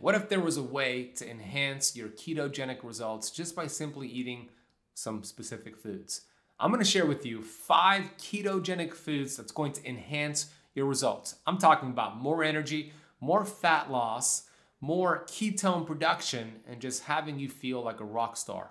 What if there was a way to enhance your ketogenic results just by simply eating some specific foods? I'm gonna share with you five ketogenic foods that's going to enhance your results. I'm talking about more energy, more fat loss, more ketone production, and just having you feel like a rock star.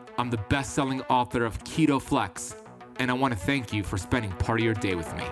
I'm the best selling author of Keto Flex, and I want to thank you for spending part of your day with me. Hey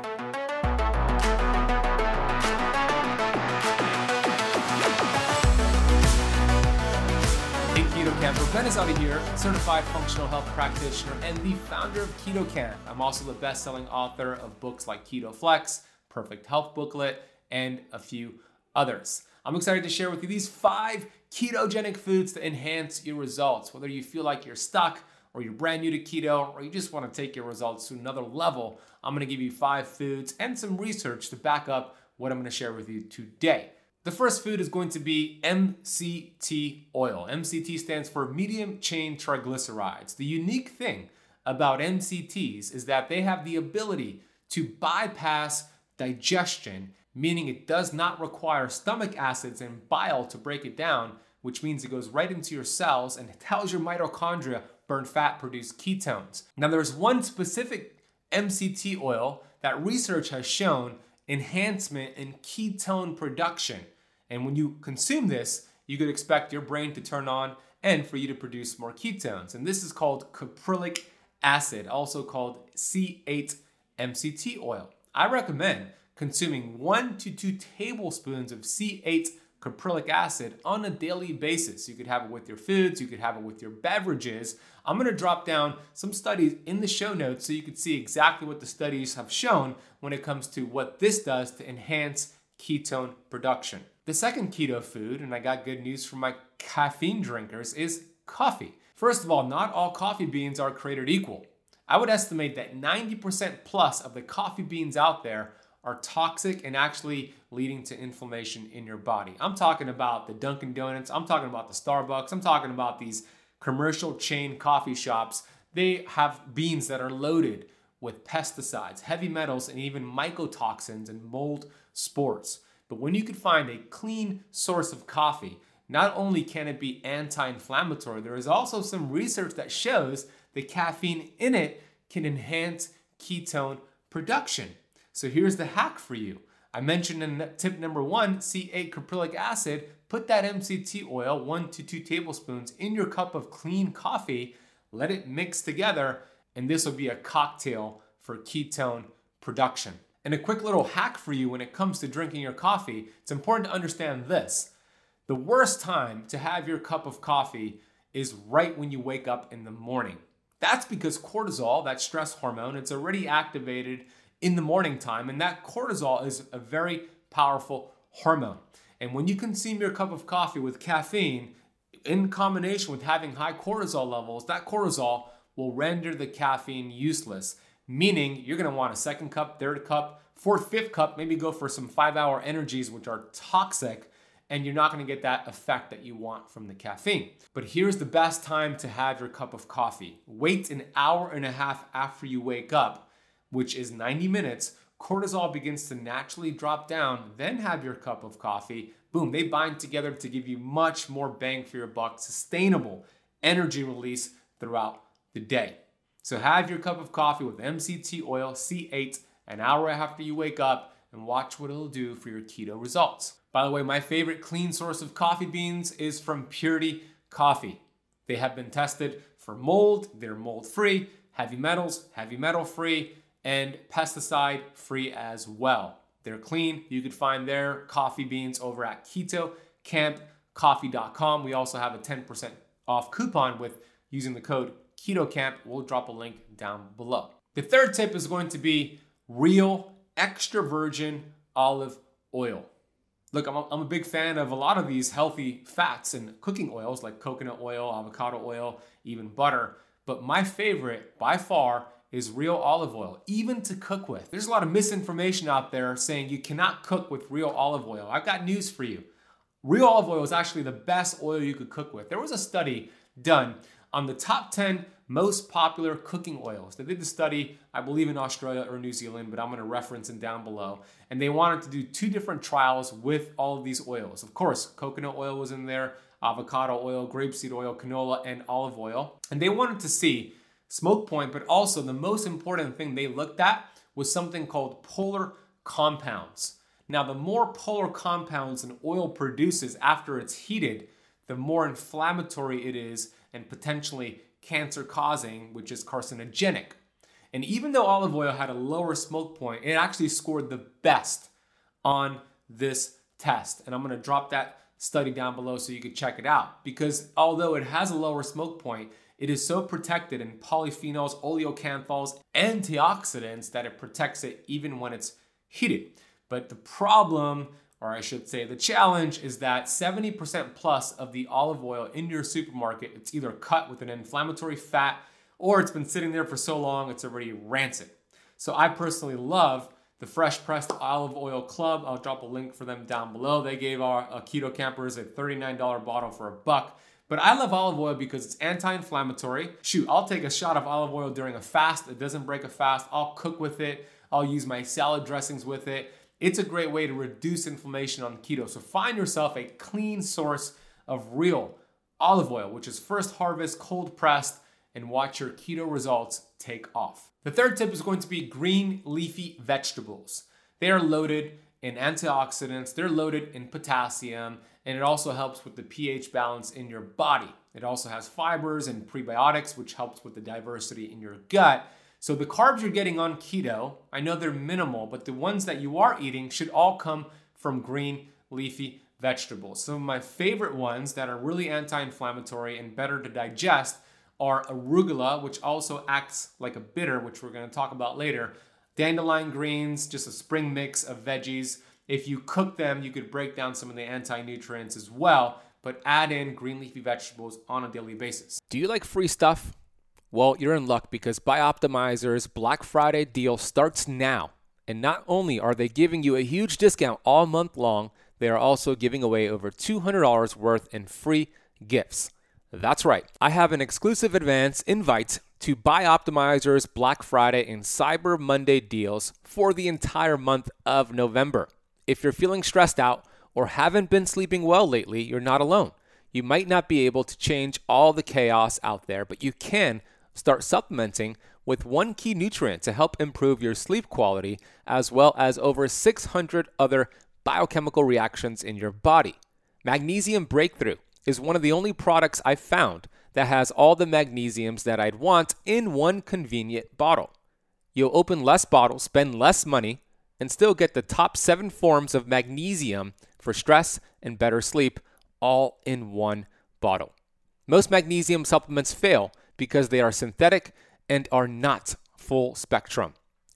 Keto Kamp, Ben Azadi here, certified functional health practitioner and the founder of Keto Kamp. I'm also the best selling author of books like Keto Flex, Perfect Health Booklet, and a few others. I'm excited to share with you these five ketogenic foods to enhance your results. Whether you feel like you're stuck, or you're brand new to keto, or you just want to take your results to another level, I'm going to give you five foods and some research to back up what I'm going to share with you today. The first food is going to be MCT oil. MCT stands for medium chain triglycerides. The unique thing about MCTs is that they have the ability to bypass digestion meaning it does not require stomach acids and bile to break it down, which means it goes right into your cells and tells your mitochondria burn fat, produce ketones. Now, there's one specific MCT oil that research has shown enhancement in ketone production. And when you consume this, you could expect your brain to turn on and for you to produce more ketones. And this is called caprylic acid, also called C8 MCT oil. I recommend consuming one to two tablespoons of C8 caprylic acid on a daily basis. You could have it with your foods, you could have it with your beverages. I'm gonna drop down some studies in the show notes so you can see exactly what the studies have shown when it comes to what this does to enhance ketone production. The second keto food, and I got good news for my caffeine drinkers, is coffee. First of all, not all coffee beans are created equal. I would estimate that 90% plus of the coffee beans out there are toxic and actually leading to inflammation in your body. I'm talking about the Dunkin' Donuts, I'm talking about the Starbucks, I'm talking about these commercial chain coffee shops. They have beans that are loaded with pesticides, heavy metals, and even mycotoxins and mold spores. But when you can find a clean source of coffee, not only can it be anti inflammatory, there is also some research that shows the caffeine in it can enhance ketone production. So here's the hack for you. I mentioned in tip number one, C8 caprylic acid. Put that MCT oil, one to two tablespoons, in your cup of clean coffee. Let it mix together, and this will be a cocktail for ketone production. And a quick little hack for you when it comes to drinking your coffee it's important to understand this. The worst time to have your cup of coffee is right when you wake up in the morning. That's because cortisol, that stress hormone, it's already activated in the morning time. And that cortisol is a very powerful hormone. And when you consume your cup of coffee with caffeine, in combination with having high cortisol levels, that cortisol will render the caffeine useless. Meaning you're gonna want a second cup, third cup, fourth, fifth cup, maybe go for some five hour energies, which are toxic, and you're not gonna get that effect that you want from the caffeine. But here's the best time to have your cup of coffee wait an hour and a half after you wake up which is 90 minutes, cortisol begins to naturally drop down. Then have your cup of coffee. Boom, they bind together to give you much more bang for your buck, sustainable energy release throughout the day. So have your cup of coffee with MCT oil C8 an hour after you wake up and watch what it'll do for your keto results. By the way, my favorite clean source of coffee beans is from Purity Coffee. They have been tested for mold, they're mold free, heavy metals, heavy metal free, and pesticide free as well. They're clean. You could find their coffee beans over at ketokampcoffee.com. We also have a 10% off coupon with using the code KETOKAMP. We'll drop a link down below. The third tip is going to be real extra virgin olive oil. look, I'm a, I'm a big fan of a lot of these healthy fats and cooking oils like coconut oil, avocado oil, even butter. But my favorite by far is real olive oil, even to cook with. There's a lot of misinformation out there saying you cannot cook with real olive oil. I've got news for you. Real olive oil is actually the best oil you could cook with. There was a study done on the top 10 most popular cooking oils. They did the study, I believe, in Australia or New Zealand, but I'm going to reference them down below. And they wanted to do two different trials with all of these oils. Of course, coconut oil was in there, avocado oil, grapeseed oil, canola, and olive oil. And they wanted to see smoke point, but also the most important thing they looked at was something called polar compounds. Now, the more polar compounds an oil produces after it's heated, the more inflammatory it is and potentially cancer causing, which is carcinogenic. And even though olive oil had a lower smoke point, it actually scored the best on this test. And I'm gonna drop that study down below so you can check it out. Because although it has a lower smoke point, it is so protected in polyphenols, oleocanthals, antioxidants that it protects it even when it's heated. But the problem or I should say the challenge is that 70% plus of the olive oil in your supermarket, it's either cut with an inflammatory fat or it's been sitting there for so long it's already rancid. So I personally love the Fresh Pressed Olive Oil Club. I'll drop a link for them down below. They gave our uh, keto campers a $39 bottle for a buck. But I love olive oil because it's anti-inflammatory. Shoot, I'll take a shot of olive oil during a fast. It doesn't break a fast. I'll cook with it. I'll use my salad dressings with it. It's a great way to reduce inflammation on keto. So find yourself a clean source of real olive oil, which is first harvest, cold pressed, and watch your keto results take off. The third tip is going to be green leafy vegetables. They are loaded in antioxidants, they're loaded in potassium, and it also helps with the pH balance in your body. It also has fibers and prebiotics, which helps with the diversity in your gut. So the carbs you're getting on keto, I know they're minimal, but the ones that you are eating should all come from green leafy vegetables. Some of my favorite ones that are really anti-inflammatory and better to digest are arugula, which also acts like a bitter, which we're going to talk about later. Dandelion greens, just a spring mix of veggies. If you cook them, you could break down some of the anti-nutrients as well, but add in green leafy vegetables on a daily basis. Do you like free stuff? Well, you're in luck because Bioptimizer's Black Friday deal starts now. And not only are they giving you a huge discount all month long, they are also giving away over $200 worth in free gifts. That's right. I have an exclusive advance invite to Bioptimizer's Black Friday and Cyber Monday deals for the entire month of November. If you're feeling stressed out or haven't been sleeping well lately, you're not alone. You might not be able to change all the chaos out there, but you can Start supplementing with one key nutrient to help improve your sleep quality, as well as over 600 other biochemical reactions in your body. Magnesium Breakthrough is one of the only products I've found that has all the magnesiums that I'd want in one convenient bottle. You'll open less bottles, spend less money, and still get the top seven forms of magnesium for stress and better sleep all in one bottle. Most magnesium supplements fail because they are synthetic and are not full spectrum.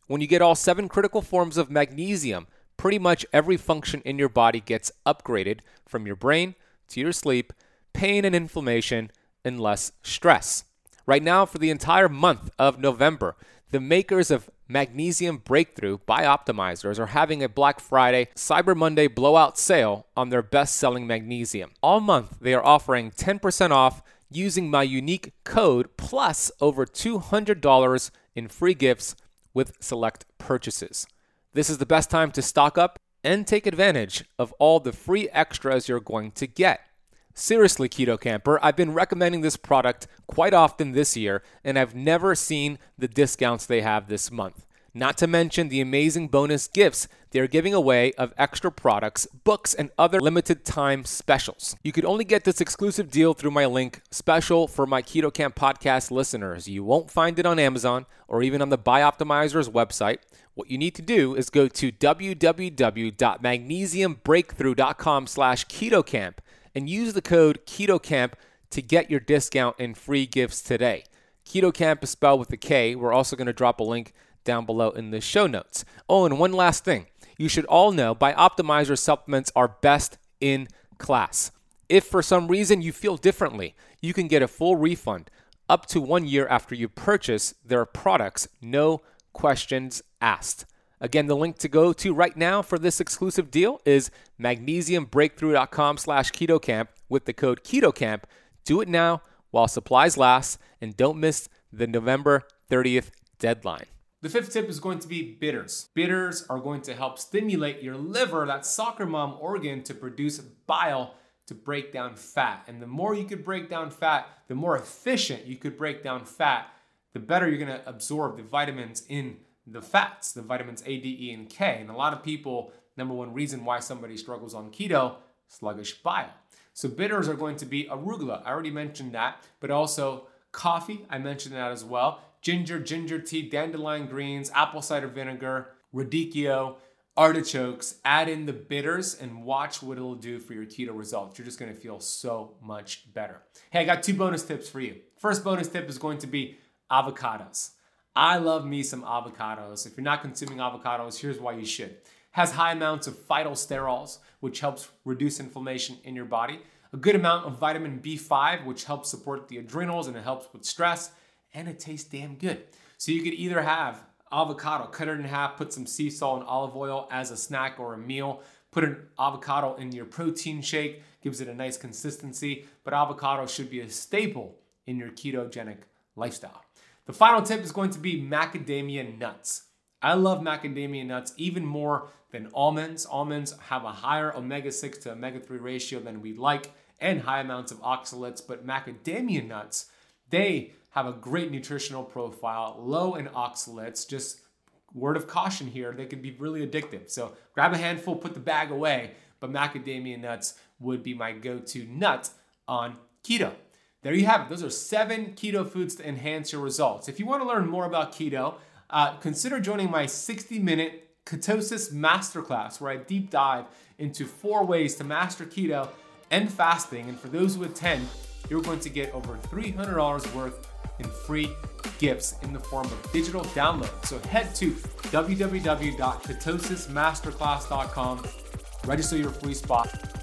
When you get all seven critical forms of magnesium, pretty much every function in your body gets upgraded from your brain to your sleep, pain and inflammation, and less stress. Right now, for the entire month of November, the makers of Magnesium Breakthrough Bioptimizers are having a Black Friday Cyber Monday blowout sale on their best selling magnesium. All month, they are offering 10% off using my unique code plus over $200 in free gifts with select purchases. This is the best time to stock up and take advantage of all the free extras you're going to get. Seriously, Keto Kamper, I've been recommending this product quite often this year, and I've never seen the discounts they have this month not to mention the amazing bonus gifts they're giving away of extra products, books, and other limited time specials. You could only get this exclusive deal through my link, special for my Keto Kamp podcast listeners. You won't find it on Amazon or even on the Bioptimizer's website. What you need to do is go to www.magnesiumbreakthrough.com slash ketokamp and use the code KETOKAMP to get your discount and free gifts today. Keto Kamp is spelled with a K. We're also going to drop a link down below in the show notes. Oh, and one last thing. you should all know Bioptimizer supplements are best in class. If for some reason you feel differently, you can get a full refund up to one year after you purchase their products, no questions asked. Again, the link to go to right now for this exclusive deal is magnesiumbreakthrough.com slash ketokamp with the code ketokamp. Do it now while supplies last and don't miss the November 30th deadline. The fifth tip is going to be bitters. Bitters are going to help stimulate your liver, that soccer mom organ, to produce bile to break down fat. And the more you could break down fat, the more efficient you could break down fat, the better you're gonna absorb the vitamins in the fats, the vitamins A, D, E, and K. And a lot of people, number one reason why somebody struggles on keto, sluggish bile. So bitters are going to be arugula. I already mentioned that, but also coffee. I mentioned that as well ginger, ginger tea, dandelion greens, apple cider vinegar, radicchio, artichokes. Add in the bitters and watch what it'll do for your keto results. You're just gonna feel so much better. Hey, I got two bonus tips for you. First bonus tip is going to be avocados. I love me some avocados. If you're not consuming avocados, here's why you should. Has high amounts of phytosterols, which helps reduce inflammation in your body. A good amount of vitamin B5, which helps support the adrenals and it helps with stress and it tastes damn good. So you could either have avocado, cut it in half, put some sea salt and olive oil as a snack or a meal. Put an avocado in your protein shake, gives it a nice consistency, but avocado should be a staple in your ketogenic lifestyle. The final tip is going to be macadamia nuts. I love macadamia nuts even more than almonds. Almonds have a higher omega 6 to omega 3 ratio than we like and high amounts of oxalates, but macadamia nuts, they have a great nutritional profile, low in oxalates. Just word of caution here, they can be really addictive. So grab a handful, put the bag away, but macadamia nuts would be my go to nut on keto. There you have it. Those are seven keto foods to enhance your results. If you want to learn more about keto, uh, consider joining my 60 minute ketosis masterclass where I deep dive into four ways to master keto and fasting. And for those who attend, you're going to get over $300 worth in free gifts in the form of digital downloads. So head to www.ketosismasterclass.com, register your free spot.